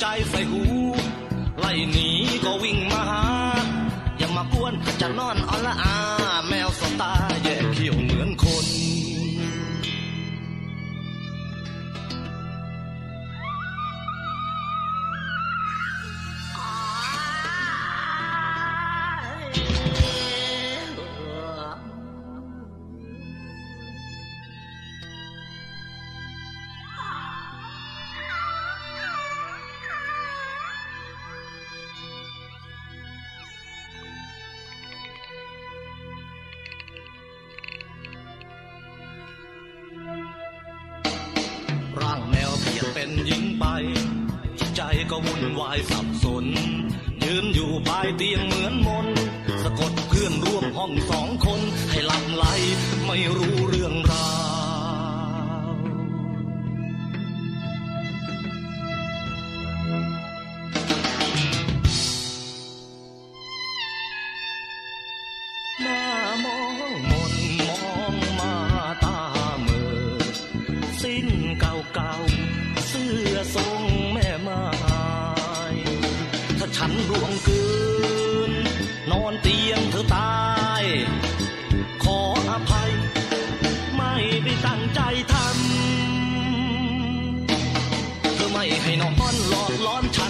ใจใส่หู ไล่หนีก็วิ่งมาหา อย่ามากวนจะนอนอละอา แมวสตา long time.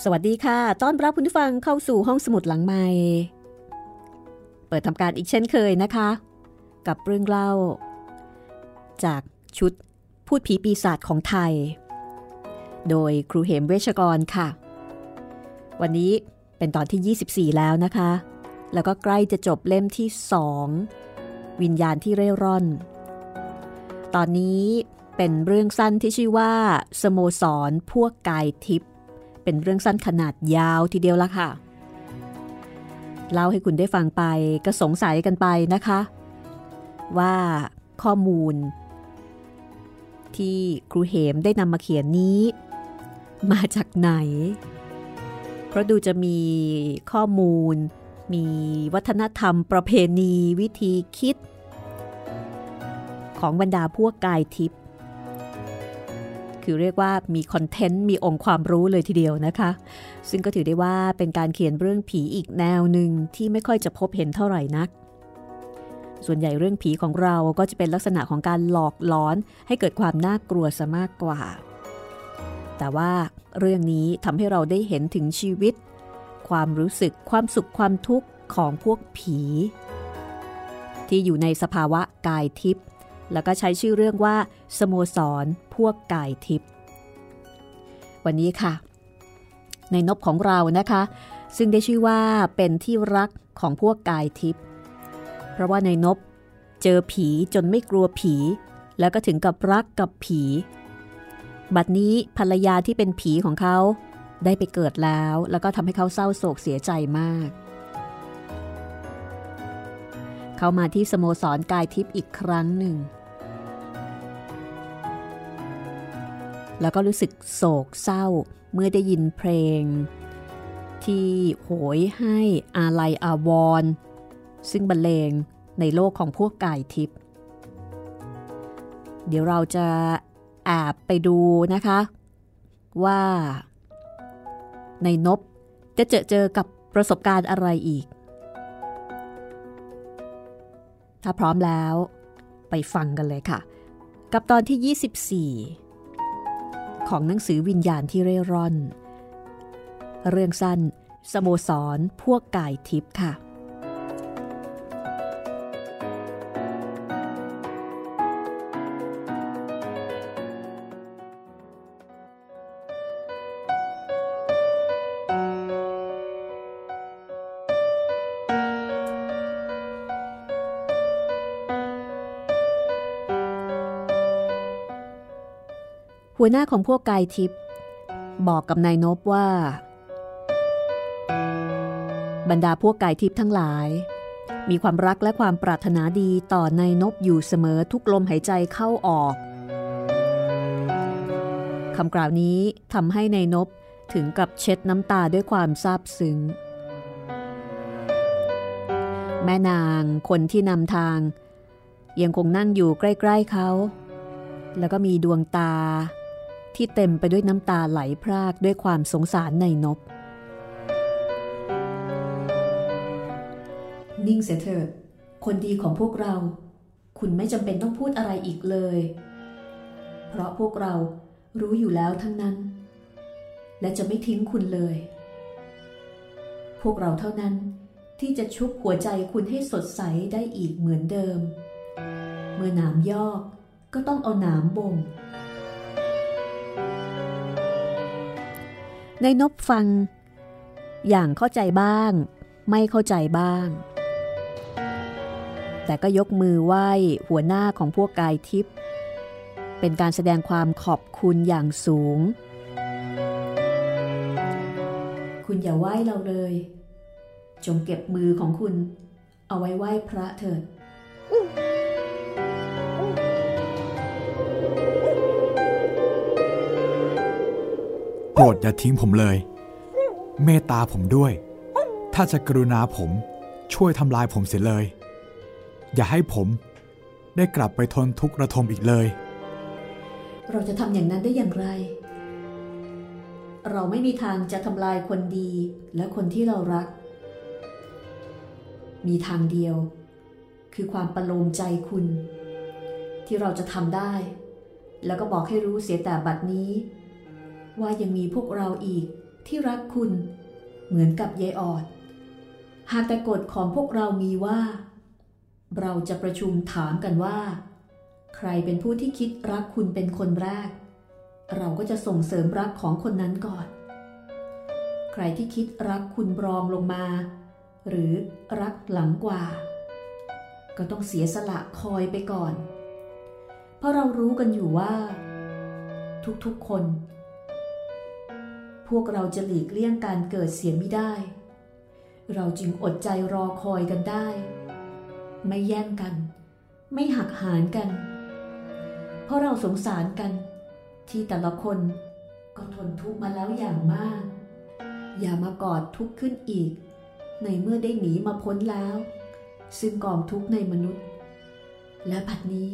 สวัสดีค่ะ ต้อนรับคุณผู้ฟังเข้าสู่ห้องสมุดหลังไม้เปิดทำการอีกเช่นเคยนะคะ กับเรื่องเล่า จากชุดพูดผีปีศาจของไทย โดยครูเหมเวชกรค่ะ วันนี้เป็นตอนที่ 24 แล้วนะคะ แล้วก็ใกล้จะจบเล่มที่ 2 วิญญาณที่เร่ร่อน ตอนนี้เป็นเรื่องสั้นที่ชื่อว่า สโมสรพวกกายทิพย์ เป็นเรื่องสั้นขนาดยาวทีเดียวละค่ะ เล่าให้คุณได้ฟังไปก็สงสัยกันไปนะคะ ว่าข้อมูล ที่ครูเหมได้นำมาเขียนนี้ มาจากไหน เพราะดูจะมีข้อมูล มีวัฒนธรรมประเพณีวิธีคิด ของบรรดาพวกกายทิพย์ คือเรียกว่ามีคอนเทนต์มีองค์ความรู้เลยทีเดียวนะคะ ซึ่งก็ถือได้ว่าเป็นการเขียนเรื่องผีอีกแนวหนึ่งที่ไม่ค่อยจะพบเห็นเท่าไหร่นัก ส่วนใหญ่เรื่องผีของเราก็จะเป็นลักษณะของการหลอกล้อนให้เกิดความน่ากลัวซะมากกว่า แต่ว่าเรื่องนี้ทำให้เราได้เห็นถึงชีวิต ความรู้สึกความสุขความทุกข์ของพวกผี ที่อยู่ในสภาวะกายทิพย์ แล้วก็ใช้ชื่อเรื่องว่า สโมสร พวกกายทิพย์วันนี้ค่ะ ในนบของเรานะคะ ซึ่งได้ชื่อว่าเป็นที่รักของพวกกายทิพย์เพราะว่าในนบเจอผีจนไม่กลัวผี แล้วก็ถึงกับรักกับผี บัดนี้ภรรยาที่เป็นผีของเขาได้ไปเกิดแล้ว แล้วก็ทำให้เขาเศร้าโศกเสียใจมาก เขามาที่สโมสรกายทิพย์อีกครั้งหนึ่ง แล้วก็รู้สึกโศกเศร้าเมื่อได้ยินเพลง ที่โหยให้อาลัยอาวร ซึ่งบรรเลงในโลกของพวกกายทิพย์เดี๋ยวเราจะแอบไปดูนะคะ ว่า ในนบจะเจอเจอกับประสบการณ์อะไรอีก ถ้าพร้อมแล้วไปฟังกันเลยค่ะ กับตอนที่ 24 ของหนังสือวิญญาณที่เร่ร่อน เรื่องสั้น สโมสรพวกกายทิพย์ค่ะ หัวหน้าของพวกกายทิพย์บอกกับนายนบว่า บรรดาพวกกายทิพย์ทั้งหลาย มีความรักและความปรารถนาดีต่อนายนบอยู่เสมอทุกลมหายใจเข้าออกคำกล่าวนี้ทำให้นายนบถึงกับเช็ดน้ำตาด้วยความซาบซึ้ง แม่นางคนที่นำทาง ยังคงนั่งอยู่ใกล้ ๆเขา แล้วก็มีดวงตา ที่เต็มไปด้วยน้ำตาไหลพรากด้วยความสงสารในนบ นิ่งเสียเถิดคนดีของพวกเรา คุณไม่จำเป็นต้องพูดอะไรอีกเลย เพราะพวกเรารู้อยู่แล้วทั้งนั้น และจะไม่ทิ้งคุณเลย พวกเราเท่านั้นที่จะชุบหัวใจคุณให้สดใสได้อีกเหมือนเดิม เมื่อหนามยอกก็ต้องเอาหนามบ่ง ในนบฟัง อย่างเข้าใจบ้าง ไม่เข้าใจบ้าง แต่ก็ยกมือไหว้หัวหน้าของพวกกายทิพย์เป็นการแสดงความขอบคุณอย่างสูง คุณอย่าไหว้เราเลย จงเก็บมือของคุณ เอาไว้ไหว้พระเถิด โปรดอย่าทิ้งผมเลย เมตตาผมด้วย ถ้าจะกรุณาผมช่วยทำลายผมเสียเลย อย่าให้ผมได้กลับไปทนทุกข์ระทมอีกเลย เราจะทำอย่างนั้นได้อย่างไร เราไม่มีทางจะทำลายคนดีและคนที่เรารัก มีทางเดียว คือความประโลมใจคุณ ที่เราจะทำได้ แล้วก็บอกให้รู้เสียแต่บัดนี้ ว่ายังมีพวกเราอีกที่รักคุณ เหมือนกับยายออด หากแต่กฎของพวกเรามีว่า เราจะประชุมถามกันว่า ใครเป็นผู้ที่คิดรักคุณเป็นคนแรก เราก็จะส่งเสริมรักของคนนั้นก่อน ใครที่คิดรักคุณรองลงมา หรือรักหลังกว่า ก็ต้องเสียสละคอยไปก่อน เพราะเรารู้กันอยู่ว่า ทุกๆคน พวกเราจะหลีกเลี่ยงการเกิดเสียไม่ได้ เราจึงอดใจรอคอยกันได้ ไม่แย่งกัน ไม่หักหานกัน เพราะเราสงสารกัน ที่แต่ละคนก็ทนทุกข์มาแล้วอย่างมาก อย่ามากอดทุกข์ขึ้นอีก ในเมื่อได้หนีมาพ้นแล้ว ซึ่งกองทุกข์ในมนุษย์ และบัดนี้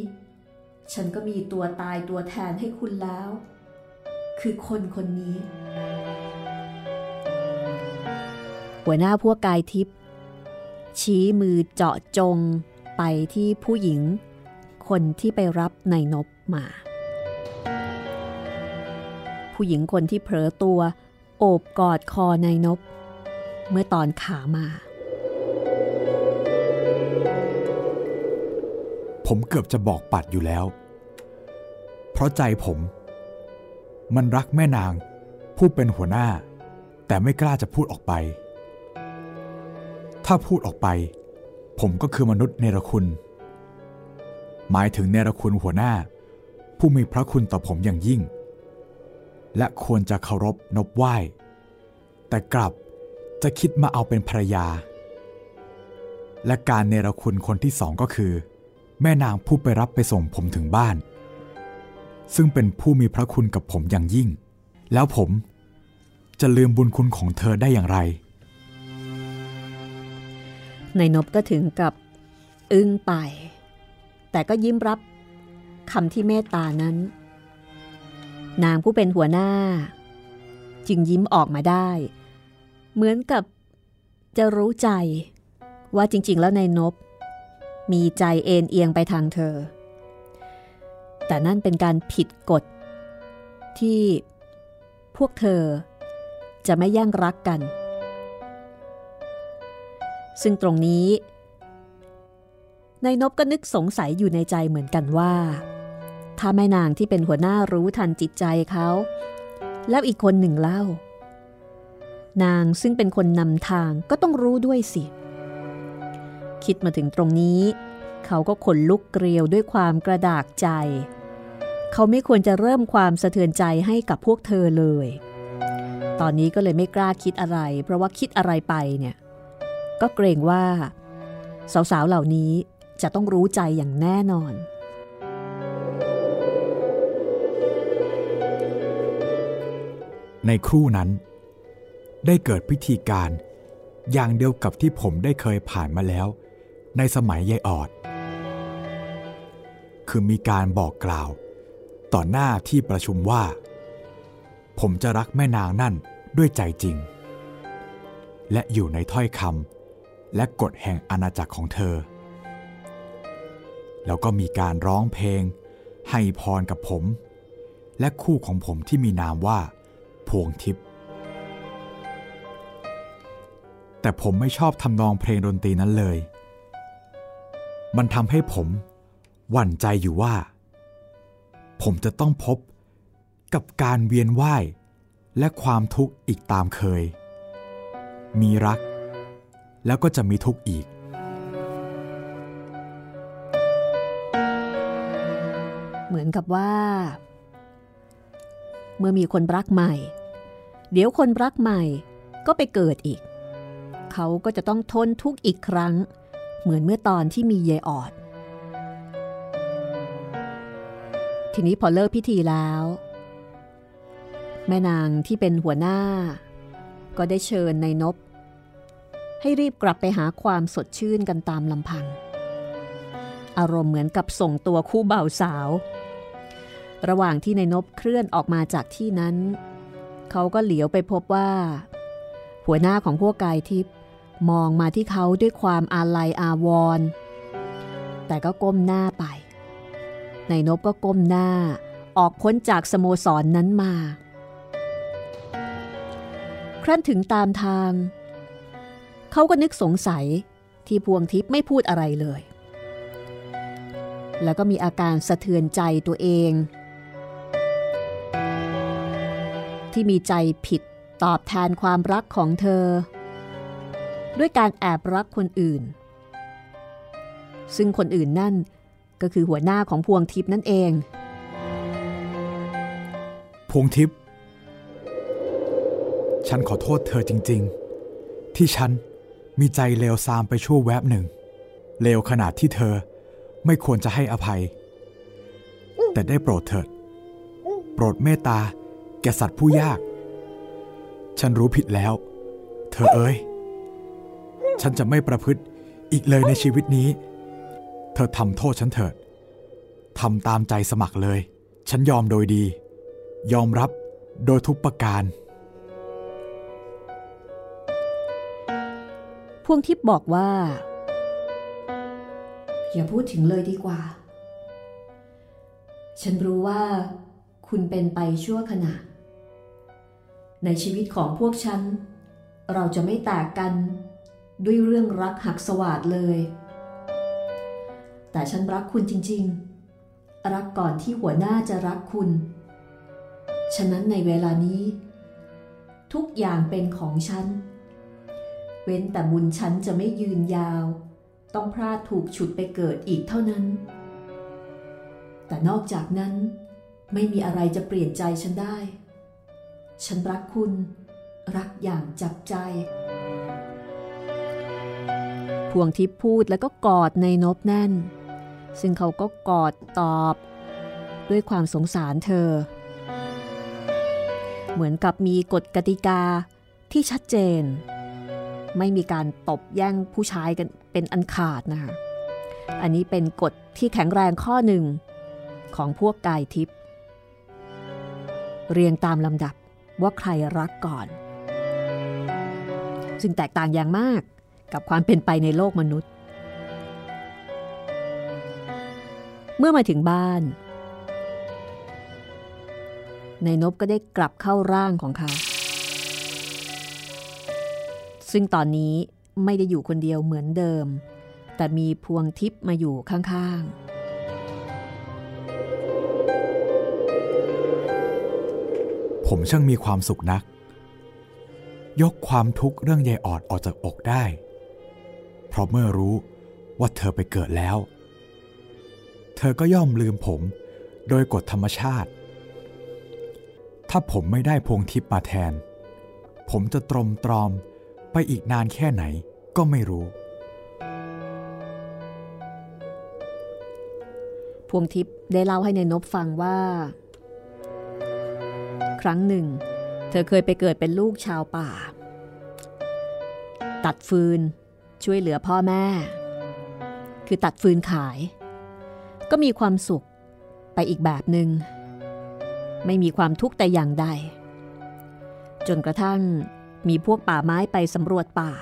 ฉันก็มีตัวตายตัวแทนให้คุณแล้ว คือคนคนนี้ หัวหน้าพวกกายทิพย์ชี้มือเจาะจงไปที่ผู้หญิง คนที่ไปรับนายนบมา ผู้หญิงคนที่เผลอตัว โอบกอดคอนายนบ เมื่อตอนขามา ผมเกือบจะบอกปัดอยู่แล้ว เพราะใจผม มันรักแม่นางผู้เป็นหัวหน้า แต่ไม่กล้าจะพูดออกไป ถ้าพูดออกไป ผมก็คือมนุษย์เนรคุณ หมายถึงเนรคุณหัวหน้า ผู้มีพระคุณต่อผมอย่างยิ่ง และควรจะเคารพนบไหว้ แต่กลับจะคิดมาเอาเป็นภรรยา และการเนรคุณคนที่สองก็คือ แม่นางผู้ไปรับไปส่งผมถึงบ้าน ซึ่งเป็นผู้มีพระคุณกับผมอย่างยิ่ง แล้วผมจะลืมบุญคุณของเธอได้อย่างไร นายนบก็ถึงกับอึ้งไป แต่ก็ยิ้มรับคำที่เมตตานั้น นางผู้เป็นหัวหน้า จึงยิ้มออกมาได้ เหมือนกับจะรู้ใจ ว่าจริง ๆ แล้วนายนบ มีใจเอ็นเอียงไปทางเธอ แต่นั่นเป็นการผิดกฎ ที่พวกเธอจะไม่แย่งรักกัน ซึ่งตรงนี้นายนบก็นึกสงสัยอยู่ในใจเหมือนกันว่า ถ้าแม่นางที่เป็นหัวหน้ารู้ทันจิตใจเขา แล้วอีกคนหนึ่งเล่า นางซึ่งเป็นคนนำทางก็ต้องรู้ด้วยสิ คิดมาถึงตรงนี้ เขาก็ขนลุกเกลียวด้วยความกระดากใจ เขาไม่ควรจะเริ่มความสะเทือนใจให้กับพวกเธอเลย ตอนนี้ก็เลยไม่กล้าคิดอะไร เพราะว่าคิดอะไรไปเนี่ย ก็เกรงว่า สาวๆเหล่านี้จะต้องรู้ใจอย่างแน่นอน ในครู่นั้น ได้เกิดพิธีการอย่างเดียวกับที่ผมได้เคยผ่านมาแล้ว ในสมัยยายออด คือมีการบอกกล่าว ต่อหน้าที่ประชุมว่า ผมจะรักแม่นางนั่นด้วยใจจริง และอยู่ในถ้อยคำ และกฎแห่งอาณาจักรของเธอ แล้วก็มีการร้องเพลง ให้พรกับผม และคู่ของผมที่มีนามว่า พวงทิพย์แต่ผมไม่ชอบทำนองเพลงดนตรีนั้นเลย มันทำให้ผมหวั่นใจอยู่ว่า ผมจะต้องพบกับการเวียนว่ายและความทุกข์อีกตามเคย มีรัก แล้วก็จะมีทุกข์อีก เหมือนกับว่า เมื่อมีคนรักใหม่ เดี๋ยวคนรักใหม่ก็ไปเกิดอีก เขาก็จะต้องทนทุกข์อีกครั้ง เหมือนเมื่อตอนที่มีเยออด ทีนี้พอเลิกพิธีแล้ว แม่นางที่เป็นหัวหน้า ก็ได้เชิญในนบ ให้รีบกลับไปหาความสดชื่นกันตามลำพัง อารมณ์เหมือนกับส่งตัวคู่บ่าวสาว ระหว่างที่ในนบเคลื่อนออกมาจากที่นั้น เขาก็เหลียวไปพบว่า หัวหน้าของพวกกายทิพย์มองมาที่เขาด้วยความอาลัยอาวรณ์แต่ก็ก้มหน้าไป ในนบก็ก้มหน้าออกพ้นจากสโมสรนนั้นมา ครั้นถึงตามทาง เขาก็นึกสงสัยที่พวงทิพย์ไม่พูดอะไรเลย แล้วก็มีอาการสะเทือนใจตัวเอง ที่มีใจผิดตอบแทนความรักของเธอ ด้วยการแอบรักคนอื่น ซึ่งคนอื่นนั่นก็คือหัวหน้าของพวงทิพย์นั่นเอง พวงทิพย์ฉันขอโทษเธอจริง ๆ ที่ฉัน มีใจเลวทรามไปชั่วแวบหนึ่ง เลวขนาดที่เธอไม่ควรจะให้อภัย แต่ได้โปรดเถิด โปรดเมตตาแก่สัตว์ผู้ยาก ฉันรู้ผิดแล้ว เธอเอ้ย ฉันจะไม่ประพฤติอีกเลยในชีวิตนี้ เธอทำโทษฉันเถิดทำตามใจสมัครเลย ฉันยอมโดยดี ยอมรับโดยทุกประการ วงทิพย์บอกว่า อย่าพูดถึงเลยดีกว่า ฉันรู้ว่า คุณเป็นไปชั่วขณะ ในชีวิตของพวกฉัน เราจะไม่แตกกันด้วยเรื่องรักหักสวาดเลย แต่ฉันรักคุณจริง ๆ รักก่อนที่หัวหน้าจะรักคุณ ฉะนั้นในเวลานี้ ทุกอย่างเป็นของฉัน เว้นแต่บุญฉันจะไม่ยืนยาว ต้องพลาดถูกฉุดไปเกิดอีกเท่านั้น แต่นอกจากนั้น ไม่มีอะไรจะเปลี่ยนใจฉันได้ ฉันรักคุณ รักอย่างจับใจ พวงทิพย์พูดแล้วก็กอดในนบแน่น ซึ่งเขาก็กอดตอบ ด้วยความสงสารเธอ เหมือนกับมีกฎกติกาที่ชัดเจน ไม่มีการตบแย่งผู้ชายกันเป็นอันขาดนะคะ อันนี้เป็นกฎที่แข็งแรงข้อหนึ่งของพวกกายทิพย์เรียงตามลำดับว่าใครรักก่อน ซึ่งแตกต่างอย่างมากกับความเป็นไปในโลกมนุษย์ เมื่อมาถึงบ้าน ในนบก็ได้กลับเข้าร่างของเขา ซึ่งตอนนี้ไม่ได้อยู่คนเดียวเหมือนเดิม แต่มีพวงทิพย์มาอยู่ข้างๆผมช่างมีความสุขนัก ยกความทุกข์เรื่องยายออดออกจากอกได้ เพราะเมื่อรู้ว่าเธอไปเกิดแล้ว เธอก็ย่อมลืมผมโดยกฎธรรมชาติ ถ้าผมไม่ได้พวงทิพย์มาแทน ผมจะตรมตรอม ไปอีกนานแค่ไหนก็ไม่รู้ พวงทิพย์ได้เล่าให้ในนบฟังว่า ครั้งหนึ่ง เธอเคยไปเกิดเป็นลูกชาวป่า ตัดฟืนช่วยเหลือพ่อแม่ คือตัดฟืนขาย ก็มีความสุขไปอีกแบบหนึง่งไม่มีความทุกข์แต่อย่างใด จนกระทั่ง มีพวกป่าไม้ไปสำรวจป่า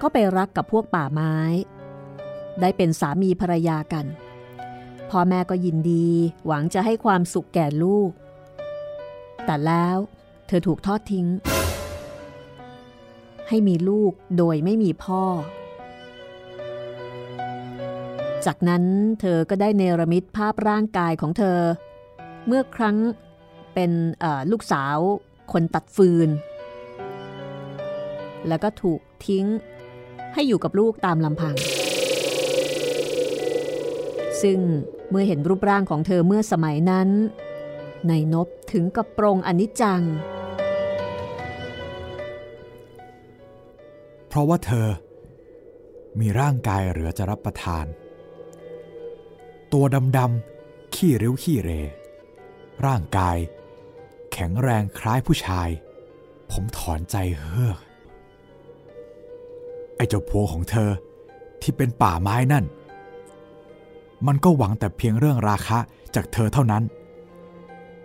ก็ไปรักกับพวกป่าไม้ ได้เป็นสามีภรรยากัน พ่อแม่ก็ยินดีหวังจะให้ความสุขแก่ลูก แต่แล้วเธอถูกทอดทิ้ง ให้มีลูกโดยไม่มีพ่อ จากนั้นเธอก็ได้เนรมิตภาพร่างกายของเธอ เมื่อครั้งเป็นลูกสาวคนตัดฟืน แล้วก็ถูกทิ้ง ให้อยู่กับลูกตามลำพัง ซึ่งเมื่อเห็นรูปร่างของเธอเมื่อสมัยนั้น ในนบถึงกับปรงอนิจจัง เพราะว่าเธอ มีร่างกายเหลือจะรับประทาน ตัวดำๆขี้ริ้วขี้เร ร่างกาย แข็งแรงคล้ายผู้ชาย ผมถอนใจเฮือก ไอ้เจ้าพัวของเธอที่เป็นป่าไม้นั่น มันก็หวังแต่เพียงเรื่องราคะจากเธอเท่านั้น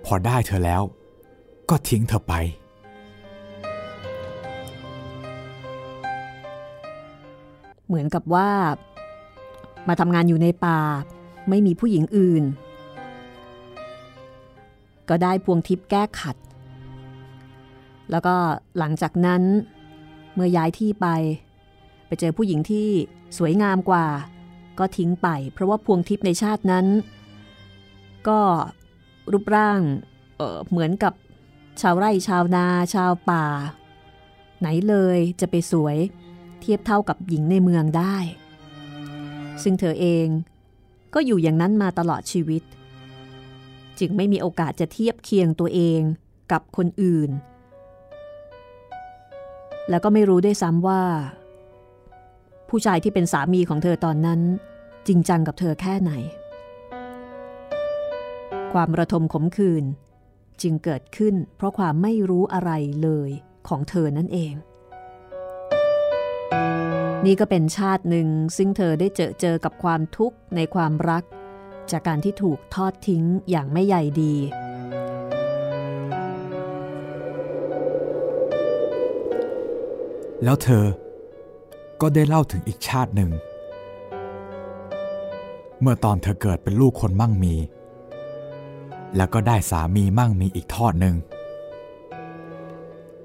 พอได้เธอแล้ว ก็ทิ้งเธอไป เหมือนกับว่า มาทำงานอยู่ในป่า ไม่มีผู้หญิงอื่น ก็ได้พวงทิพย์แก้ขัด แล้วก็หลังจากนั้นเมื่อย้ายที่ไป ไปเจอผู้หญิงที่สวยงามกว่า ก็ทิ้งไป เพราะว่าพวงทิพย์ในชาตินั้น ก็รูปร่างเเหมือนกับชาวไร่ชาวนา ชาวป่า ไหนเลยจะไปสวยเทียบเท่ากับหญิงในเมืองได้ ซึ่งเธอเองก็อยู่อย่างนั้นมาตลอดชีวิต จึงไม่มีโอกาสจะเทียบเคียงตัวเองกับคนอื่น แล้วก็ไม่รู้ด้วยซ้ำว่า ผู้ชายที่เป็นสามีของเธอตอนนั้น จริงจังกับเธอแค่ไหน ความระทมขมขื่นจึงเกิดขึ้นเพราะความไม่รู้อะไรเลยของเธอนั่นเอง นี่ก็เป็นชาติหนึ่งซึ่งเธอได้เจอเจอกับความทุกข์ในความรัก จากการที่ถูกทอดทิ้งอย่างไม่ใหญ่ดี แล้วเธอ ก็ได้เล่าถึงอีกชาติหนึ่ง เมื่อตอนเธอเกิดเป็นลูกคนมั่งมี แล้วก็ได้สามีมั่งมีอีกทอดหนึ่ง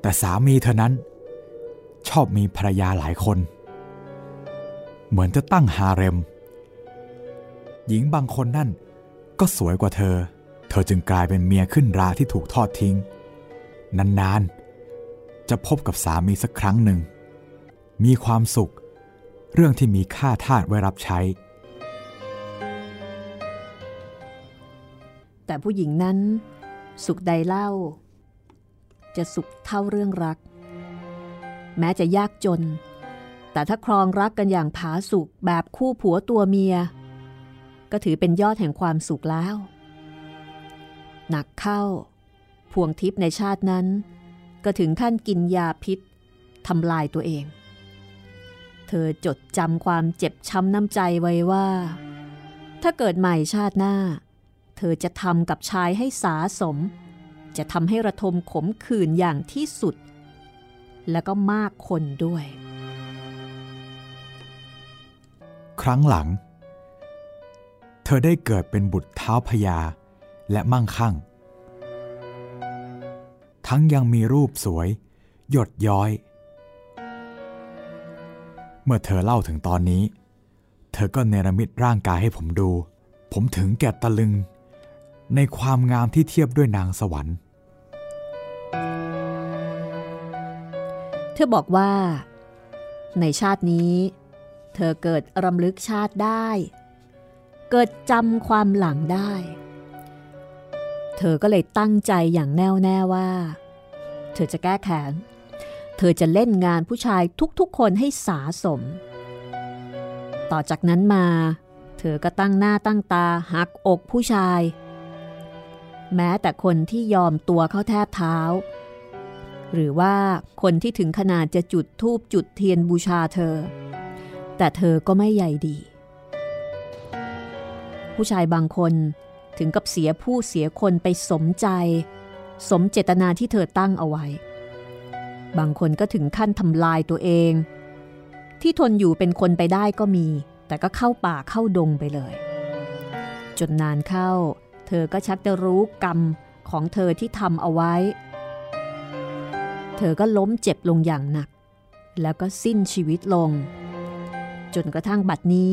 แต่สามีเธอนั้น ชอบมีภรรยาหลายคน เหมือนจะตั้งฮาเร็ม หญิงบางคนนั่นก็สวยกว่าเธอ เธอจึงกลายเป็นเมียขึ้นราที่ถูกทอดทิ้ง นานๆ จะพบกับสามีสักครั้งหนึ่ง มีความสุข เรื่องที่มีค่าทาสไว้รับใช้ แต่ผู้หญิงนั้น สุขใดเล่า จะสุขเท่าเรื่องรัก แม้จะยากจน แต่ถ้าครองรักกันอย่างผาสุกแบบคู่ผัวตัวเมีย ก็ถือเป็นยอดแห่งความสุขแล้ว หนักเข้า พวงทิพย์ในชาตินั้น ก็ถึงขั้นกินยาพิษทำลายตัวเอง เธอจดจำความเจ็บช้ำน้ำใจไว้ว่า ถ้าเกิดใหม่ชาติหน้า เธอจะทำกับชายให้สาสม จะทำให้ระทมขมขื่นอย่างที่สุด แล้วก็มากคนด้วย ครั้งหลัง เธอได้เกิดเป็นบุตรเท้าพญาและมั่งคั่ง ทั้งยังมีรูปสวย หยดย้อย เมื่อเธอเล่าถึงตอนนี้ เธอก็เนรมิตร่างกายให้ผมดู ผมถึงแก่ตะลึง ในความงามที่เทียบด้วยนางสวรรค์ เธอบอกว่า ในชาตินี้ เธอเกิดรำลึกชาติได้ เกิดจำความหลังได้ เธอก็เลยตั้งใจอย่างแน่วแน่ว่า เธอจะแก้แค้น เธอจะเล่นงานผู้ชายทุกๆคนให้สาสม ต่อจากนั้นมา เธอก็ตั้งหน้าตั้งตาหักอกผู้ชาย แม้แต่คนที่ยอมตัวเข้าแทบเท้า หรือว่าคนที่ถึงขนาดจะจุดธูปจุดเทียนบูชาเธอ แต่เธอก็ไม่ใยดี ผู้ชายบางคนถึงกับเสียผู้เสียคนไปสมใจ สมเจตนาที่เธอตั้งเอาไว้ บางคนก็ถึงขั้นทำลายตัวเอง ที่ทนอยู่เป็นคนไปได้ก็มี แต่ก็เข้าป่าเข้าดงไปเลย จนนานเข้า เธอก็ชักจะรู้กรรมของเธอที่ทำเอาไว้ เธอก็ล้มเจ็บลงอย่างหนัก แล้วก็สิ้นชีวิตลง จนกระทั่งบัดนี้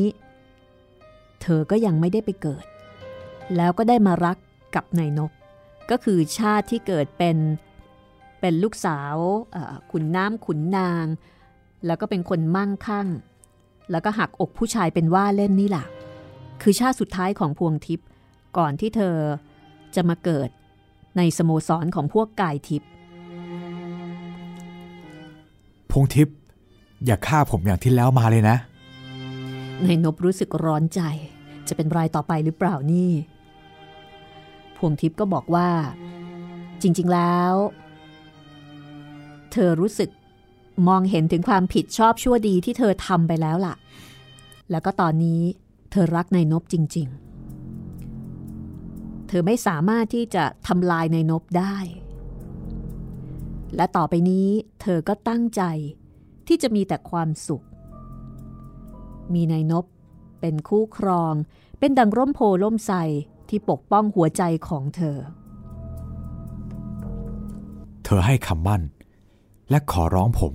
เธอก็ยังไม่ได้ไปเกิด แล้วก็ได้มารักกับนายนกก็คือชาติที่เกิดเป็น เป็นลูกสาวขุนน้ำขุนนาง แล้วก็เป็นคนมั่งคั่ง แล้วก็หักอกผู้ชายเป็นว่าเล่นนี่แหละคือชาติสุดท้ายของพวงทิพย์ก่อนที่เธอจะมาเกิดในสโมสรของพวกกายทิพย์พงทิพย์อย่าฆ่าผมอย่างที่แล้วมาเลยนะนายนบรู้สึกร้อนใจ จะเป็นรายต่อไปหรือเปล่านี่ พวงทิพย์ก็บอกว่า จริง ๆ แล้ว เธอรู้สึกมองเห็นถึงความผิดชอบชั่วดีที่เธอทำไปแล้วล่ะ แล้วก็ตอนนี้เธอรักนายนบจริง ๆ เธอไม่สามารถที่จะทำลายนายนบได้ และต่อไปนี้เธอก็ตั้งใจที่จะมีแต่ความสุข มีนายนบเป็นคู่ครอง เป็นดังร่มโพล่มใสที่ปกป้องหัวใจของเธอ เธอให้คำมั่น และขอร้องผม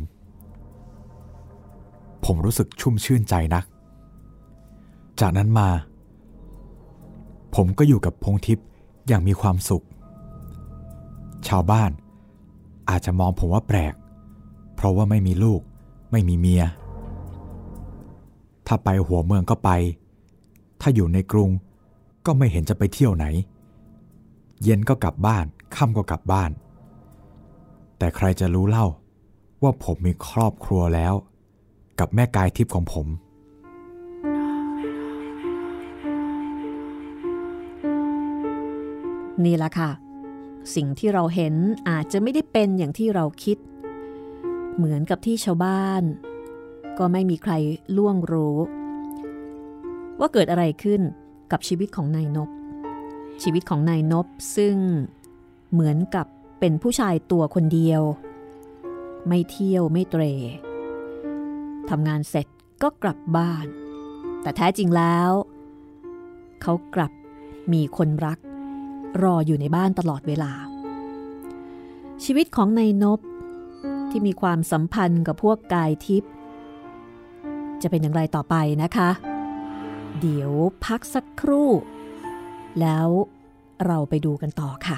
ผมรู้สึกชุ่มชื่นใจนัก จากนั้นมา ผมก็อยู่กับพงทิพย์อย่างมีความสุข ชาวบ้านอาจจะมองผมว่าแปลก เพราะว่าไม่มีลูก ไม่มีเมีย ถ้าไปหัวเมืองก็ไป ถ้าอยู่ในกรุงก็ไม่เห็นจะไปเที่ยวไหน เย็นก็กลับบ้าน ค่ำก็กลับบ้าน แต่ใครจะรู้เล่าว่าผมมีครอบครัวแล้ว กับแม่กายทิพย์ของผม นี่แหละค่ะ สิ่งที่เราเห็นอาจจะไม่ได้เป็นอย่างที่เราคิด เหมือนกับที่ชาวบ้าน ก็ไม่มีใครล่วงรู้ ว่าเกิดอะไรขึ้นกับชีวิตของนายนบ ชีวิตของนายนบซึ่งเหมือนกับ เป็นผู้ชายตัวคนเดียว ไม่เที่ยวไม่เตรทำงานเสร็จก็กลับบ้าน แต่แท้จริงแล้ว เขากลับมีคนรัก รออยู่ในบ้านตลอดเวลา ชีวิตของนายนบที่มีความสัมพันธ์กับพวกกายทิพย์จะเป็นอย่างไรต่อไปนะคะ เดี๋ยวพักสักครู่ แล้วเราไปดูกันต่อค่ะ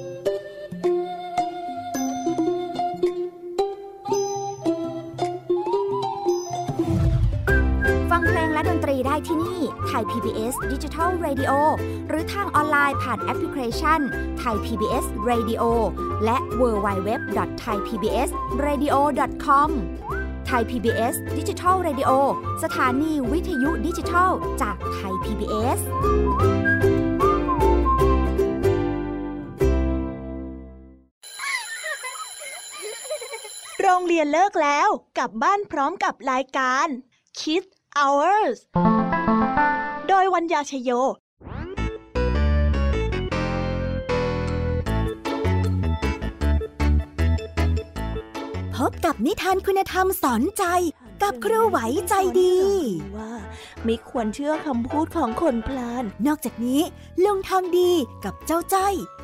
ได้ที่นี่ Thai PBS Digital Radio หรือทางออนไลน์ผ่านแอปพลิเคชันไทย PBS Radio และ w w w t h a i PBS Radio com ไทย PBS Digital Radio สถานีวิทยุดิจิทัลจากไทย PBS โรงเรียนเลิกแล้วกลับบ้านพร้อมกับรายการ Kids Hours โดยวัญญาชยโยพบกับนิทานคุณธรรมสอนใจกับครูไหวใจดีว่าไม่ควรเชื่อคำพูดของคนพลาน นอกจากนี้ลุงทองดีกับเจ้าจ้อ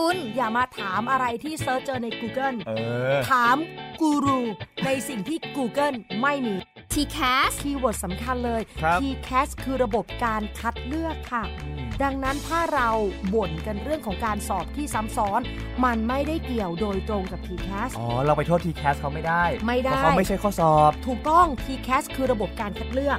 คุณอย่ามาถามอะไรที่ search เจอใน Google เออถามกูรูในสิ่งที่ Google ไม่มี t c a s คีย์เวิร์ดสำคัญเลย ครับ TCAS คือระบบการคัดเลือกค่ะ ดังนั้นถ้าเราบ่นกันเรื่องของการสอบที่ซ้ำซ้อน มันไม่ได้เกี่ยวโดยตรงกับ TCAS อ๋อ เราไปโทษ TCAS เขาไม่ได้ ไม่ได้เพราะเขาไม่ใช่ข้อสอบ ถูกต้อง TCAS คือระบบการคัดเลือก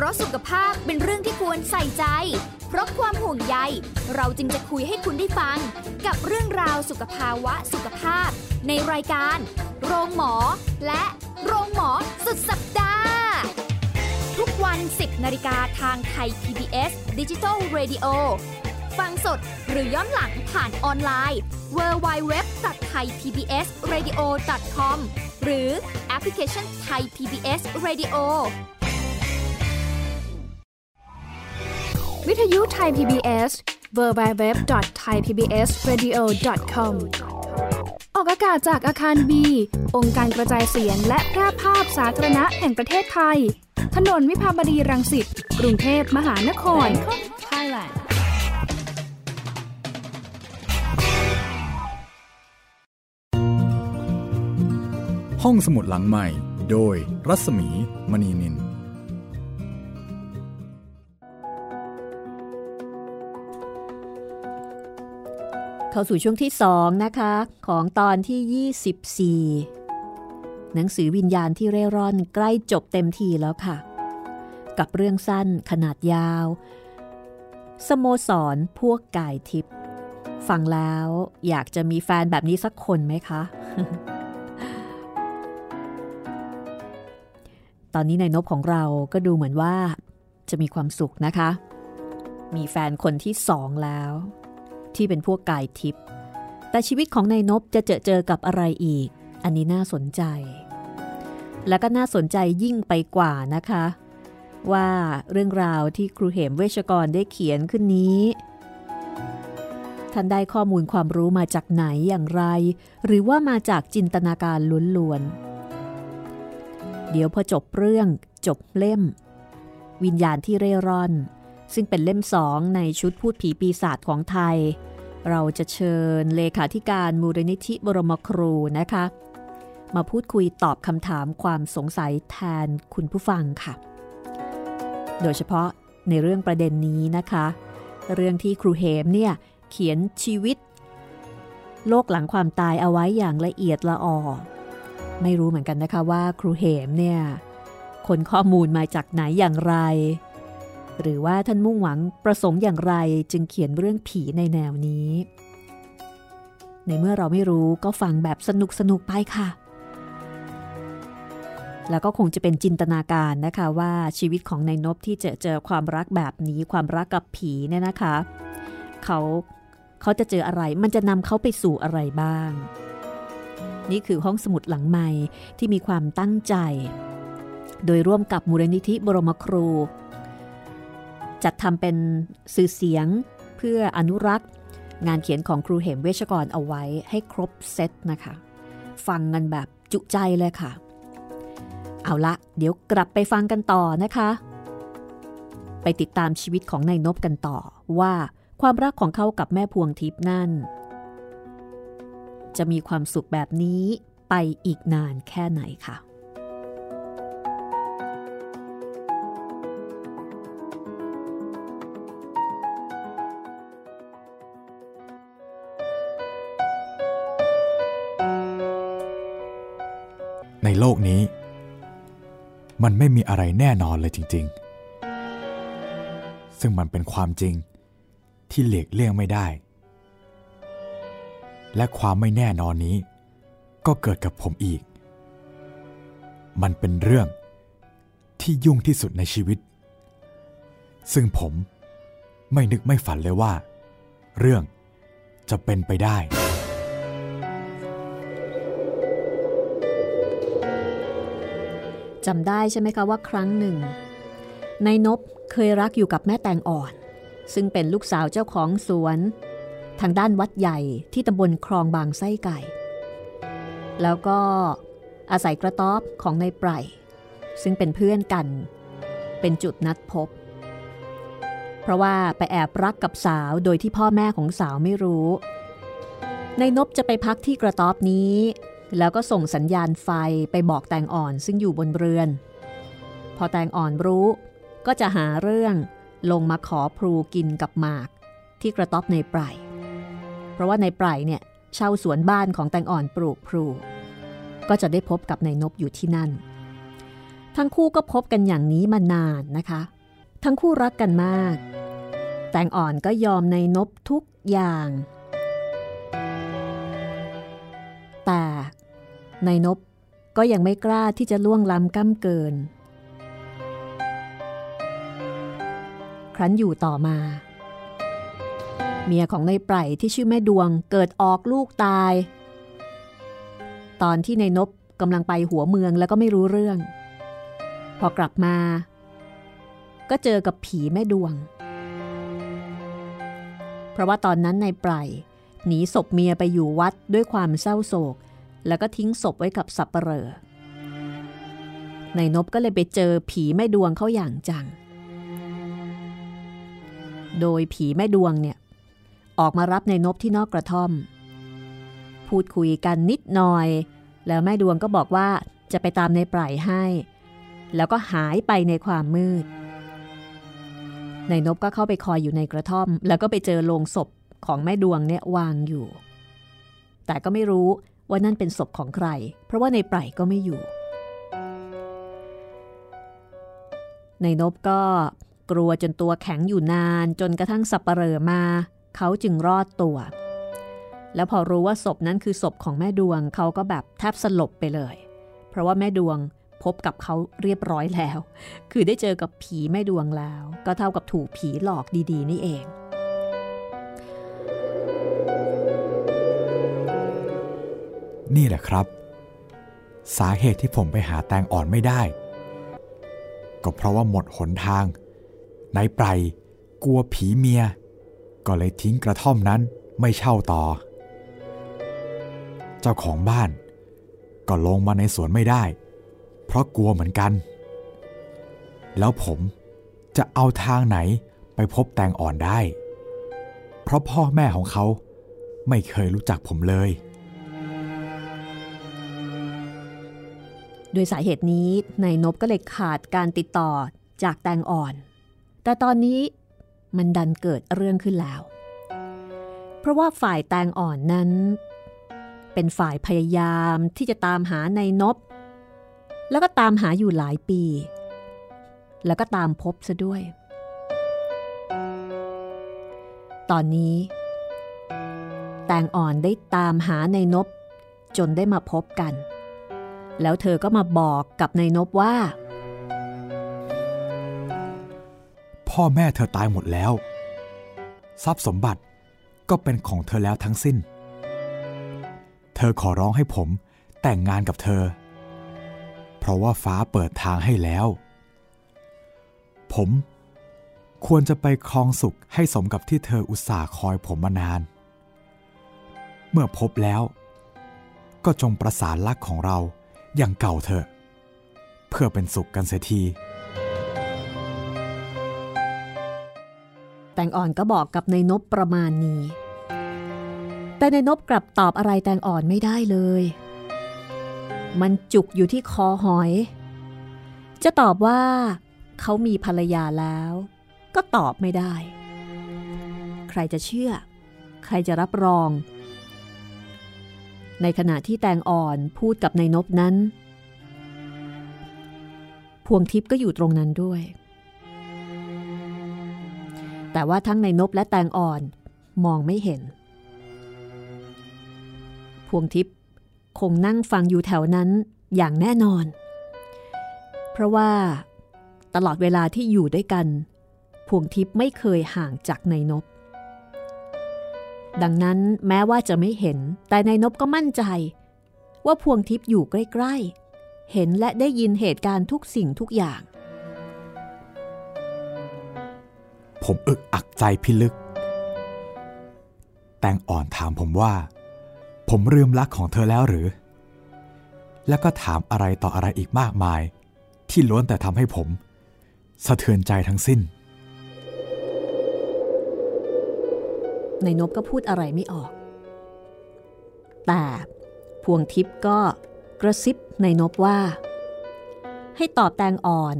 เพราะสุขภาพเป็นเรื่องที่ควรใส่ใจ เพราะความห่วงใย เราจึงจะคุยให้คุณได้ฟัง กับเรื่องราวสุขภาวะสุขภาพ ในรายการ โรงหมอ และโรงหมอสุดสัปดาห์ ทุกวัน 10นาฬิกาทางไทย PBS Digital Radio ฟังสดหรือย้อนหลังผ่านออนไลน์ www.thaipbsradio.com หรือแอปพลิเคชัน Thai PBS Radio วิทยุไทย PBS www.thaipbsradio.com ออกอากาศจากอาคารบี องค์การกระจายเสียงและแพร่ภาพสาธารณะแห่งประเทศไทย ถนนวิภาวดีรังสิต กรุงเทพมหานคร Thailand ห้องสมุดหลังใหม่ โดยรัศมีมณีนิน เข้าสู่ช่วงที่ 2 นะคะ ของตอนที่ 24 หนังสือวิญญาณที่เร่ร่อนใกล้จบเต็มทีแล้วค่ะ กับเรื่องสั้นขนาดยาว สโมสรพวกกายทิพย์ฟังแล้วอยากจะมีแฟนแบบนี้สักคนไหมคะ ตอนนี้ในนบของเราก็ดูเหมือนว่าจะมีความสุขนะคะ มีแฟนคนที่สองแล้ว ที่เป็นพวกกายทิพย์แต่ชีวิตของนายนบจะเจอเจอกับอะไรอีก อันนี้น่าสนใจ และก็น่าสนใจยิ่งไปกว่านะคะ ว่าเรื่องราวที่ครูเหมเวชกรได้เขียนขึ้นนี้ท่านได้ข้อมูลความรู้มาจากไหนอย่างไร หรือว่ามาจากจินตนาการล้วนๆ เดี๋ยวพอจบเรื่องจบเล่ม วิญญาณที่เร่ร่อน ซึ่งเป็นเล่มสองในชุดพูดผีปีศาจของไทย เราจะเชิญเลขาธิการมูลนิธิบรมครูนะคะ มาพูดคุยตอบคำถามความสงสัยแทนคุณผู้ฟังค่ะ โดยเฉพาะในเรื่องประเด็นนี้นะคะ เรื่องที่ครูเหมเนี่ยเขียนชีวิต โลกหลังความตายเอาไว้อย่างละเอียดละออไม่รู้เหมือนกันนะคะว่าครูเหมเนี่ยคนข้อมูลมาจากไหนอย่างไร หรือว่าท่านมุ่งหวังประสงค์อย่างไรจึงเขียนเรื่องผีในแนวนี้ ในเมื่อเราไม่รู้ก็ฟังแบบสนุกสนุกไปค่ะ แล้วก็คงจะเป็นจินตนาการนะคะว่าชีวิตของนายนบที่จะเจอความรักแบบนี้ความรักกับผีเนี่ยนะคะ เขาเขาจะเจออะไรมันจะนำเขาไปสู่อะไรบ้าง นี่คือห้องสมุดหลังใหม่ที่มีความตั้งใจ โดยร่วมกับมูลนิธิบรมครู จัดทำเป็นสื่อเสียงเพื่ออนุรักษ์ งานเขียนของครูเหมเวชกรเอาไว้ให้ครบเซตนะคะ ฟังกันแบบจุใจเลยค่ะ เอาละเดี๋ยวกลับไปฟังกันต่อนะคะ ไปติดตามชีวิตของนายนบกันต่อว่าความรักของเขากับแม่พวงทิพย์นั่น จะมีความสุขแบบนี้ไปอีกนานแค่ไหนค่ะ โลกนี้ มันไม่มีอะไรแน่นอนเลยจริง ๆ ซึ่งมันเป็นความจริงที่เหลีกเลี่ยงไม่ได้ และความไม่แน่นอนนี้ ก็เกิดกับผมอีก มันเป็นเรื่องที่ยุ่งที่สุดในชีวิต ซึ่งผมไม่นึกไม่ฝันเลยว่า เรื่องจะเป็นไปได้ จำได้ใช่ไหมคะว่าครั้งหนึ่งนายนบเคยรักอยู่กับแม่แตงอ่อน ซึ่งเป็นลูกสาวเจ้าของสวน ทางด้านวัดใหญ่ที่ตำบลคลองบางไส้ไก่ แล้วก็อาศัยกระต๊อบของนายไพรซึ่งเป็นเพื่อนกัน เป็นจุดนัดพบ เพราะว่าไปแอบรักกับสาวโดยที่พ่อแม่ของสาวไม่รู้ในนบจะไปพักที่กระต๊อบนี้ แล้วก็ส่งสัญญาณไฟไปบอกแตงอ่อนซึ่งอยู่บนเรือน พอแตงอ่อนรู้ก็จะหาเรื่องลงมาขอพลูกินกับหมากที่กระต๊อบในไพรเพราะว่าในไพรเนี่ยเช่าสวนบ้านของแตงอ่อนปลูกพลูก็จะได้พบกับนายนบอยู่ที่นั่น ทั้งคู่ก็พบกันอย่างนี้มานานนะคะ ทั้งคู่รักกันมาก แตงอ่อนก็ยอมในนบทุกอย่าง แต่ ในนบก็ยังไม่กล้าที่จะล่วงล้ำก้ำเกิน ครั้นอยู่ต่อมา เมียของในไพรที่ชื่อแม่ดวงเกิดออกลูกตาย ตอนที่ในนบกำลังไปหัวเมืองแล้วก็ไม่รู้เรื่อง พอกลับมา ก็เจอกับผีแม่ดวง เพราะว่าตอนนั้นในไพรหนีศพเมียไปอยู่วัดด้วยความเศร้าโศก แล้วก็ทิ้งศพไว้กับสับปเหร่อในนบก็เลยไปเจอผีแม่ดวงเขาอย่างจัง โดยผีแม่ดวงเนี่ยออกมารับในนบที่นอกกระท่อม พูดคุยกันนิดหน่อย แล้วแม่ดวงก็บอกว่าจะไปตามในปลายให้ แล้วก็หายไปในความมืด ในนบก็เข้าไปคอยอยู่ในกระท่อม แล้วก็ไปเจอโลงศพของแม่ดวงเนี่ยวางอยู่ แต่ก็ไม่รู้ ว่านั่นเป็นศพของใคร เพราะว่าในปลายก็ไม่อยู่ ในนบก็กลัวจนตัวแข็งอยู่นานจนกระทั่งสับปเหร่อมา เขาจึงรอดตัว แล้วพอรู้ว่าศพนั้นคือศพของแม่ดวงเขาก็แบบแทบสลบไปเลย เพราะว่าแม่ดวงพบกับเขาเรียบร้อยแล้ว คือได้เจอกับผีแม่ดวงแล้ว ก็เท่ากับถูกผีหลอกดีๆ นี่เอง นี่แหละครับ สาเหตุที่ผมไปหาแตงอ่อนไม่ได้ ก็เพราะว่าหมดหนทางนายไพรกลัวผีเมีย ก็เลยทิ้งกระท่อมนั้นไม่เช่าต่อ เจ้าของบ้าน ก็ลงมาในสวนไม่ได้ เพราะกลัวเหมือนกัน แล้วผมจะเอาทางไหนไปพบแตงอ่อนได้ เพราะพ่อแม่ของเขาไม่เคยรู้จักผมเลย โดยสาเหตุนี้นายนบก็เลยขาดการติดต่อจากแตงอ่อน แต่ตอนนี้มันดันเกิดเรื่องขึ้นแล้ว เพราะว่าฝ่ายแตงอ่อนนั้น เป็นฝ่ายพยายามที่จะตามหานายนบ แล้วก็ตามหาอยู่หลายปี แล้วก็ตามพบซะด้วย ตอนนี้ แตงอ่อนได้ตามหานายนบจนได้มาพบกัน แล้วเธอก็มาบอกกับนายนบว่า พ่อแม่เธอตายหมดแล้ว ทรัพย์สมบัติก็เป็นของเธอแล้วทั้งสิ้น เธอขอร้องให้ผมแต่งงานกับเธอ เพราะว่าฟ้าเปิดทางให้แล้ว ผมควรจะไปครองสุขให้สมกับที่เธออุตส่าห์คอยผมมานาน เมื่อพบแล้ว ก็จงประสานรักของเรา อย่างเก่าเถอะ เพื่อเป็นสุขกันเสียทีแตงอ่อนก็บอกกับนายนบประมาณนี้ แต่นายนบกลับตอบอะไรแตงอ่อนไม่ได้เลย มันจุกอยู่ที่คอหอย จะตอบว่าเขามีภรรยาแล้ว ก็ตอบไม่ได้ ใครจะเชื่อ ใครจะรับรอง ในขณะที่แตงอ่อนพูดกับนายนบนั้น พวงทิพย์ก็อยู่ตรงนั้นด้วย แต่ว่าทั้งในนบและแตงอ่อนมองไม่เห็น พวงทิพย์คงนั่งฟังอยู่แถวนั้นอย่างแน่นอน เพราะว่าตลอดเวลาที่อยู่ด้วยกัน พวงทิพย์ไม่เคยห่างจากในนบ ดังนั้นแม้ว่าจะไม่เห็น แต่ในนบก็มั่นใจ ว่าพวงทิพย์อยู่ใกล้ๆ เห็นและได้ยินเหตุการณ์ทุกสิ่งทุกอย่าง ผมอึกอักใจพิลึก แตงอ่อนถามผมว่า ผมลืมรักของเธอแล้วหรือ แล้วก็ถามอะไรต่ออะไรอีกมากมาย ที่ล้วนแต่ทำให้ผม สะเทือนใจทั้งสิ้น ในนบก็พูดอะไรไม่ออก แต่พวงทิพย์ก็กระซิบในนบว่า ให้ตอบแตงอ่อน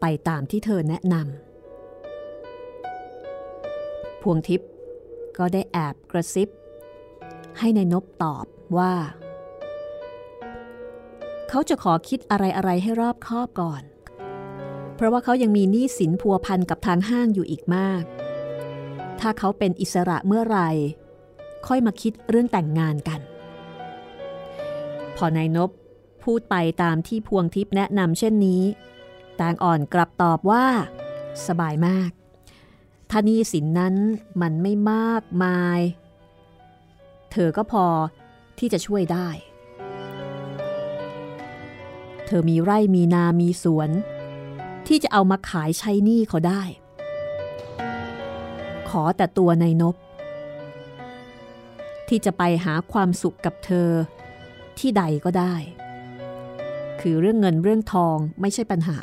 ไปตามที่เธอแนะนำพวงทิพย์ก็ได้แอบกระซิบ ให้ในนบตอบว่า เขาจะขอคิดอะไรๆให้รอบคอบก่อน เพราะว่าเขายังมีหนี้สินพัวพันกับทางห้างอยู่อีกมาก ถ้าเขาเป็นอิสระเมื่อไหร่ค่อยมาคิดเรื่องแต่งงานกัน พอนายนบพูดไปตามที่พวงทิพย์แนะนำเช่นนี้แตงอ่อนกลับตอบว่า สบายมากถ้านี้สินนั้นมันไม่มากมาย เธอก็พอที่จะช่วยได้ เธอมีไร่มีนามีสวน ที่จะเอามาขายใช้หนี้เขาได้ ขอแต่ตัวในนบ ที่จะไปหาความสุขกับเธอ ที่ใดก็ได้ คือเรื่องเงินเรื่องทองไม่ใช่ปัญหา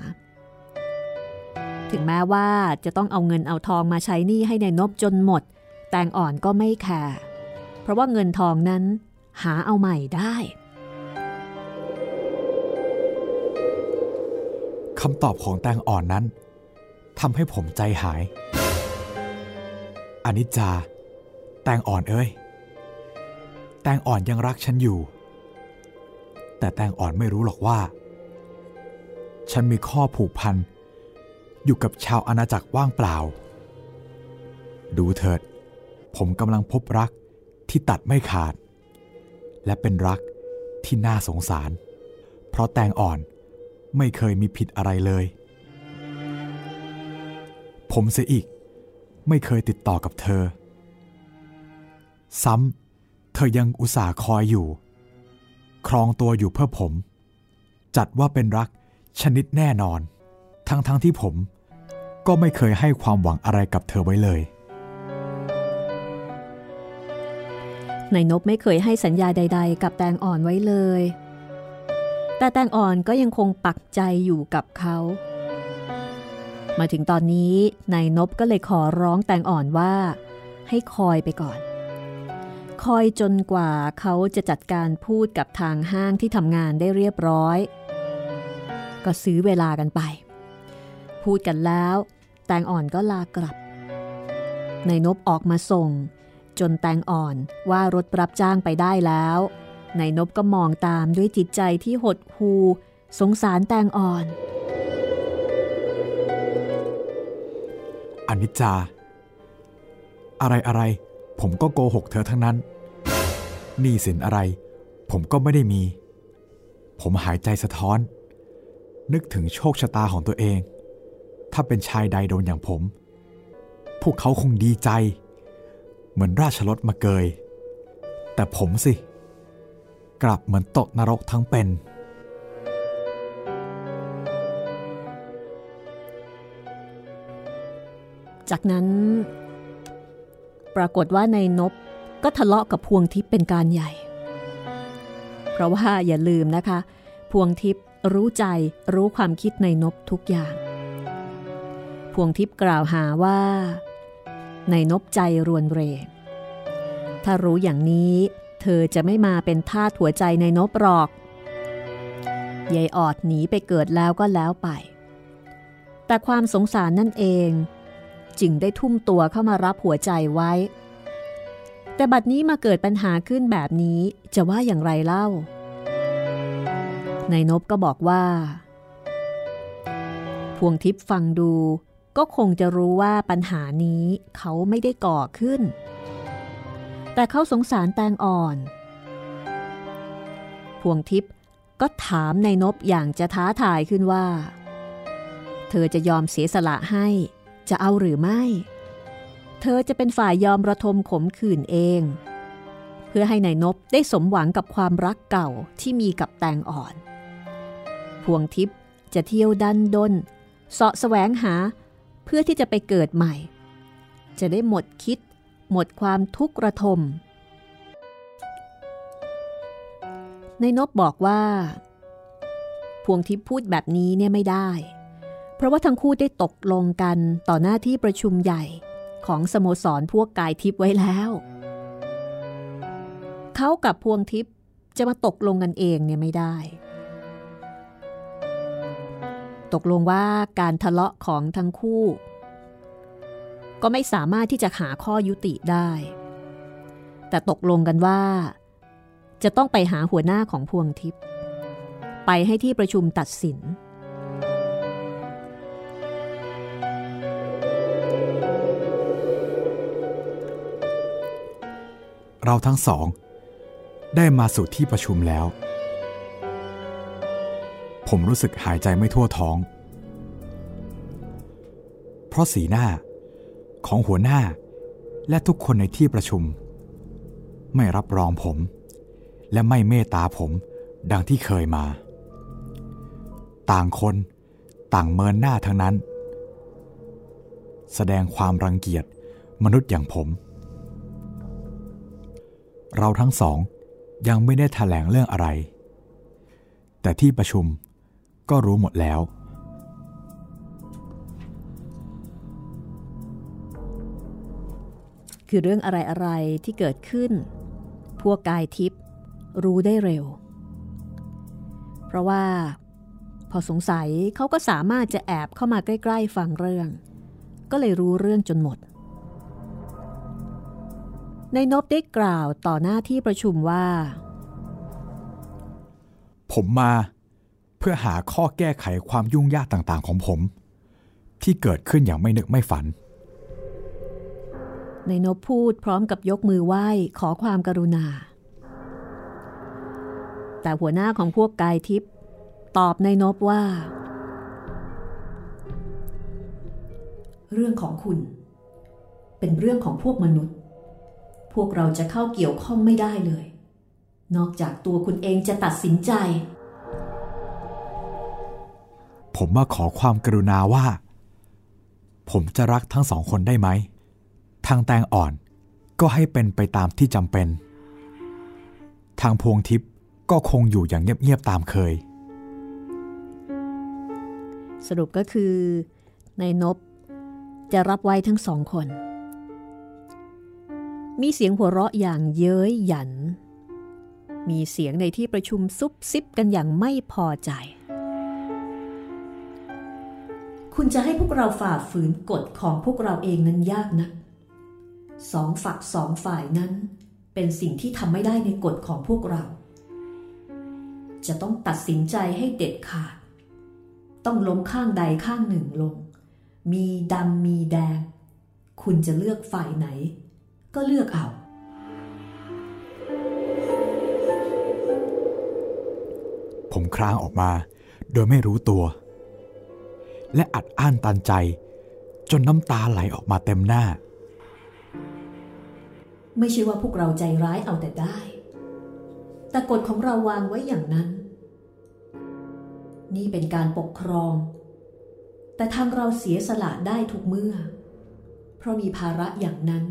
ถึงแม้ว่าจะต้องเอาเงินเอาทองมาใช้หนี้ให้ในนบจนหมด แตงอ่อนก็ไม่แคร์เพราะว่าเงินทองนั้นหาเอาใหม่ได้คำตอบของแตงอ่อนนั้นทำให้ผมใจหาย อนิจจา แตงอ่อนเอ้ย แตงอ่อนยังรักฉันอยู่ แต่แตงอ่อนไม่รู้หรอกว่า ฉันมีข้อผูกพัน อยู่กับชาวอาณาจักรว่างเปล่า ดูเถิด ผมกำลังพบรักที่ตัดไม่ขาด และเป็นรักที่น่าสงสาร เพราะแตงอ่อนไม่เคยมีผิดอะไรเลย ผมเสียอีก ไม่เคยติดต่อกับเธอ ซ้ำเธอยังอุตส่าห์คอยอยู่ ครองตัวอยู่เพื่อผม จัดว่าเป็นรักชนิดแน่นอน ทั้งๆทที่ผมก็ไม่เคยให้ความหวังอะไรกับเธอไว้เลยนายนบไม่เคยให้สัญญาใด ๆ กับแตงอ่อนไว้เลย แต่แตงอ่อนก็ยังคงปักใจอยู่กับเขา มาถึงตอนนี้นายนบก็เลยขอร้องแตงอ่อนว่า ให้คอยไปก่อน คอยจนกว่าเขาจะจัดการพูดกับทางห้างที่ทำงานได้เรียบร้อย ก็ซื้อเวลากันไป พูดกันแล้ว แตงอ่อนก็ลากลับนายนบออกมาส่ง จนแตงอ่อนว่ารถรับจ้างไปได้แล้วนายนบก็มองตามด้วยจิตใจที่หดหูสงสารแตงอ่อน อนิจจา อะไรอะไรผมก็โกหกเธอทั้งนั้นหนี้สินอะไร ผมก็ไม่ได้มี ผมหายใจสะท้อน นึกถึงโชคชะตาของตัวเอง ถ้าเป็นชายใดโดนอย่างผม พวกเขาคงดีใจ เหมือนราชรถมาเกย แต่ผมสิ กลับเหมือนตกนรกทั้งเป็น จากนั้นปรากฏว่าในนบก็ทะเลาะกับพวงทิพย์เป็นการใหญ่ เพราะว่าอย่าลืมนะคะ พวงทิพย์รู้ใจรู้ความคิดในนบทุกอย่าง พวงทิพย์กล่าวหาว่า ในนบใจรวนเร ถ้ารู้อย่างนี้ เธอจะไม่มาเป็นทาสหัวใจในนบหรอกยายออดหนีไปเกิดแล้วก็แล้วไป แต่ความสงสารนั่นเอง จึงได้ทุ่มตัวเข้ามารับหัวใจไว้ แต่บัดนี้มาเกิดปัญหาขึ้นแบบนี้จะว่าอย่างไรเล่าในนบก็บอกว่า พวงทิพย์ฟังดูก็คงจะรู้ว่าปัญหานี้เขาไม่ได้ก่อขึ้น แต่เขาสงสารแตงอ่อน พวงทิพย์ก็ถามในนบอย่างจะท้าทายขึ้นว่า เธอจะยอมเสียสละให้ จะเอาหรือไม่ เธอจะเป็นฝ่ายยอมระทมขมขื่นเอง เพื่อให้ในายนบได้สมหวังกับความรักเก่าที่มีกับแตงอ่อน พวงทิพย์จะเที่ยวดันดนเสาะแสวงหาเพื่อที่จะไปเกิดใหม่ จะได้หมดคิด หมดความทุกข์ระทม ในนบบอกว่า พวงทิพย์พูดแบบนี้เนี่ยไม่ได้ เพราะว่าทั้งคู่ได้ตกลงกันต่อหน้าที่ประชุมใหญ่ของสโมสรพวกกายทิพย์ไว้แล้ว เขากับพวงทิพย์จะมาตกลงกันเองเนี่ยไม่ได้ ตกลงว่าการทะเลาะของทั้งคู่ ก็ไม่สามารถที่จะหาข้อยุติได้ แต่ตกลงกันว่า จะต้องไปหาหัวหน้าของพวงทิพย์ไปให้ที่ประชุมตัดสิน เราทั้งสอง ได้มาสู่ที่ประชุมแล้ว ผมรู้สึกหายใจไม่ทั่วท้อง เพราะสีหน้าของหัวหน้าและทุกคนในที่ประชุม ไม่รับรองผม และไม่เมตตาผมดังที่เคยมา ต่างคนต่างเมินหน้าทั้งนั้น แสดงความรังเกียจมนุษย์อย่างผม เราทั้งสอง ยังไม่ได้ถแถลงเรื่องอะไร แต่ที่ประชุมก็รู้หมดแล้ว คือเรื่องอะไรๆที่เกิดขึ้น พวกกายทิพย์รู้ได้เร็ว เพราะว่า พอสงสัยเขาก็สามารถจะแอบเข้ามาใกล้ ๆ ฟังเรื่อง ก็เลยรู้เรื่องจนหมด ในนบได้กล่าวต่อหน้าที่ประชุมว่า ผมมาเพื่อหาข้อแก้ไขความยุ่งยากต่างๆของผม ที่เกิดขึ้นอย่างไม่นึกไม่ฝันในนบพูดพร้อมกับยกมือไหว้ขอความกรุณา แต่หัวหน้าของพวกกายทิพย์ตอบในนบว่า เรื่องของคุณ เป็นเรื่องของพวกมนุษย์ พวกเราจะเข้าเกี่ยวข้องไม่ได้เลย นอกจากตัวคุณเองจะตัดสินใจ ผมมาขอความกรุณาว่า ผมจะรักทั้งสองคนได้ไหม ทางแตงอ่อนก็ให้เป็นไปตามที่จำเป็น ทางพวงทิพย์ก็คงอยู่อย่างเงียบๆตามเคย สรุปก็คือ ในนบจะรับไว้ทั้งสองคน มีเสียงหัวเราะอย่างเย้ยหยัน มีเสียงในที่ประชุมซุบซิบกันอย่างไม่พอใจ คุณจะให้พวกเราฝ่าฝืนกฎของพวกเราเองนั้นยากนะสองฝักสองฝ่ายนั้น เป็นสิ่งที่ทำไม่ได้ในกฎของพวกเรา จะต้องตัดสินใจให้เด็ดขาด ต้องล้มข้างใดข้างหนึ่งลง มีดำมีแดง คุณจะเลือกฝ่ายไหน ก็เลือกเอา ผมครางออกมา โดยไม่รู้ตัว และอัดอั้นตันใจ จนน้ำตาไหลออกมาเต็มหน้า ไม่ใช่ว่าพวกเราใจร้ายเอาแต่ได้ แต่กฎของเราวางไว้อย่างนั้น นี่เป็นการปกครอง แต่ทางเราเสียสละได้ทุกเมื่อ เพราะมีภาระอย่างนั้น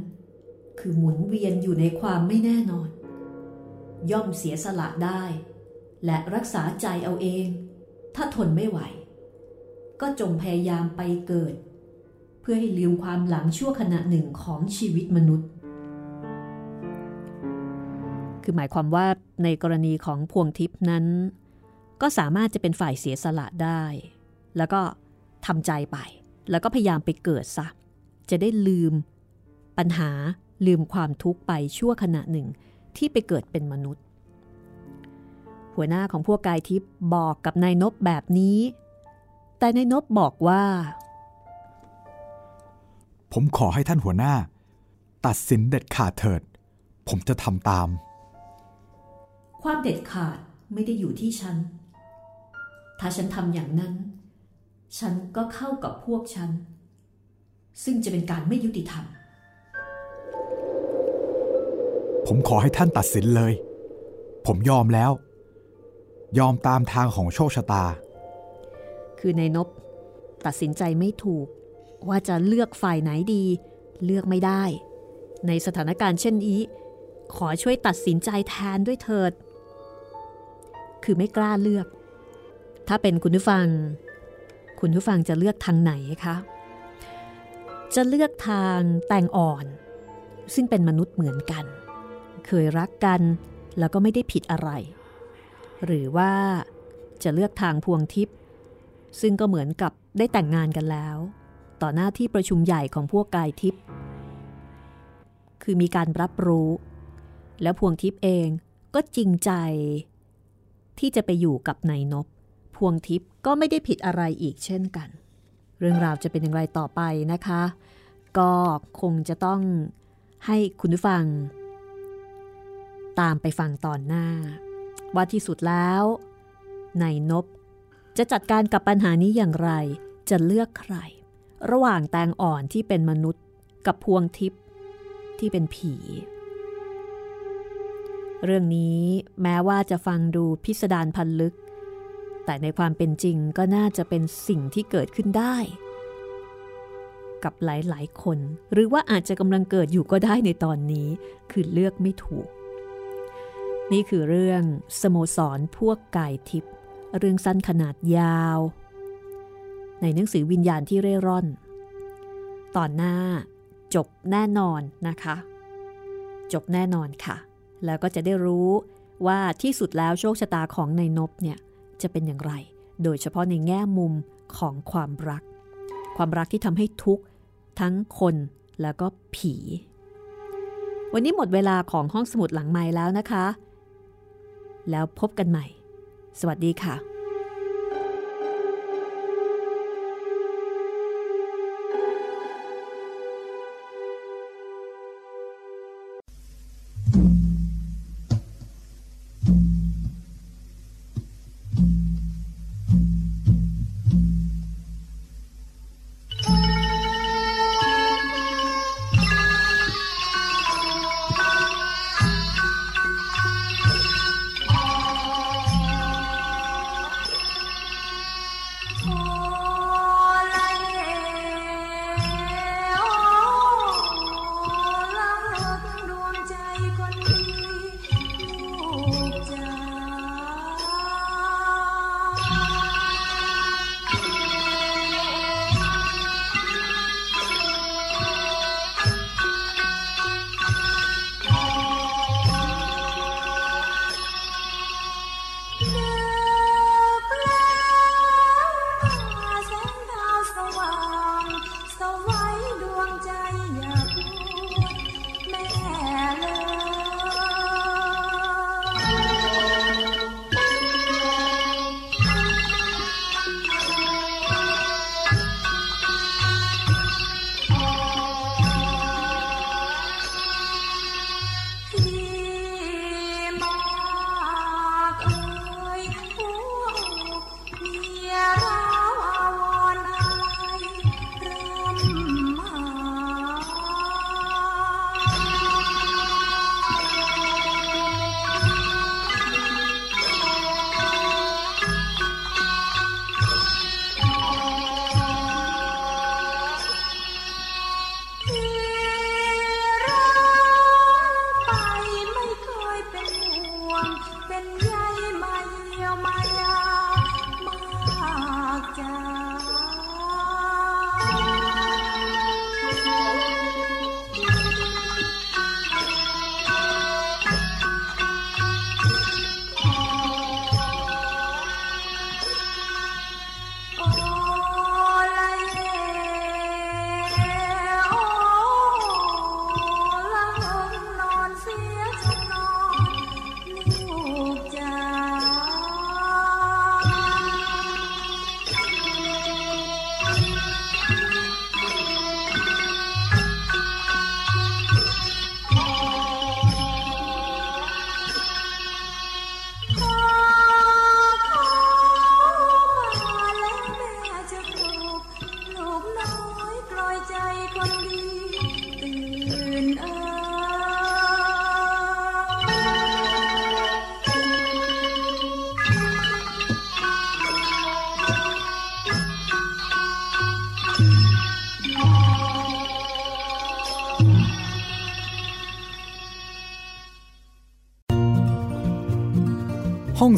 คือหมุนเวียนอยู่ในความไม่แน่นอน ย่อมเสียสละได้ และรักษาใจเอาเอง ถ้าทนไม่ไหว ก็จงพยายามไปเกิด เพื่อให้ลืมความหลังชั่วขณะหนึ่งของชีวิตมนุษย์ คือหมายความว่าในกรณีของพวงทิพย์นั้น ก็สามารถจะเป็นฝ่ายเสียสละได้ แล้วก็ทำใจไป แล้วก็พยายามไปเกิดซะจะได้ลืมปัญหา ลืมความทุกข์ไปชั่วขณะหนึ่งที่ไปเกิดเป็นมนุษย์ หัวหน้าของพวกกายทิพย์บอกกับนายนบแบบนี้ แต่นายนบบอกว่า ผมขอให้ท่านหัวหน้า ตัดสินเด็ดขาดเถิด ผมจะทำตาม ความเด็ดขาดไม่ได้อยู่ที่ฉัน ถ้าฉันทำอย่างนั้น ฉันก็เข้ากับพวกฉัน ซึ่งจะเป็นการไม่ยุติธรรม ผมขอให้ท่านตัดสินเลย ผมยอมแล้ว ยอมตามทางของโชคชะตา คือในนบตัดสินใจไม่ถูก ว่าจะเลือกฝ่ายไหนดี เลือกไม่ได้ ในสถานการณ์เช่นนี้ ขอช่วยตัดสินใจแทนด้วยเถิด คือไม่กล้าเลือก ถ้าเป็นคุณผู้ฟัง คุณผู้ฟังจะเลือกทางไหนคะจะเลือกทางแตงอ่อน ซึ่งเป็นมนุษย์เหมือนกัน เคยรักกัน แล้วก็ไม่ได้ผิดอะไร หรือว่าจะเลือกทางพวงทิพย์ซึ่งก็เหมือนกับได้แต่งงานกันแล้ว ต่อหน้าที่ประชุมใหญ่ของพวกกายทิพย์คือมีการรับรู้ แล้วพวงทิพย์เองก็จริงใจ ที่จะไปอยู่กับนายนบพวงทิพย์ก็ไม่ได้ผิดอะไรอีกเช่นกัน เรื่องราวจะเป็นอย่างไรต่อไปนะคะ ก็คงจะต้องให้คุณผู้ฟัง ตามไปฟังตอนหน้า ว่าที่สุดแล้วนายนบจะจัดการกับปัญหานี้อย่างไร จะเลือกใคร ระหว่างแตงอ่อนที่เป็นมนุษย์กับพวงทิพย์ที่เป็นผี เรื่องนี้แม้ว่าจะฟังดูพิสดารพันลึก แต่ในความเป็นจริงก็น่าจะเป็นสิ่งที่เกิดขึ้นได้ กับหลายๆ คน หรือว่าอาจจะกำลังเกิดอยู่ก็ได้ในตอนนี้ คือเลือกไม่ถูก นี่คือเรื่องสโมสรพวกกายทิพย์เรื่องสั้นขนาดยาว ในหนังสือวิญญาณที่เร่ร่อน ตอนหน้าจบแน่นอนนะคะ จบแน่นอนค่ะ แล้วก็จะได้รู้ว่าที่สุดแล้วโชคชะตาของในนบเนี่ยจะเป็นอย่างไร โดยเฉพาะในแง่มุมของความรัก ความรักที่ทำให้ทุกข์ทั้งคนแล้วก็ผี วันนี้หมดเวลาของห้องสมุดหลังไม้แล้วนะคะ แล้วพบกันใหม่ สวัสดีค่ะ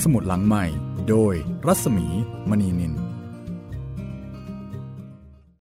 สมุดหลังใหม่ โดยรัศมีมณี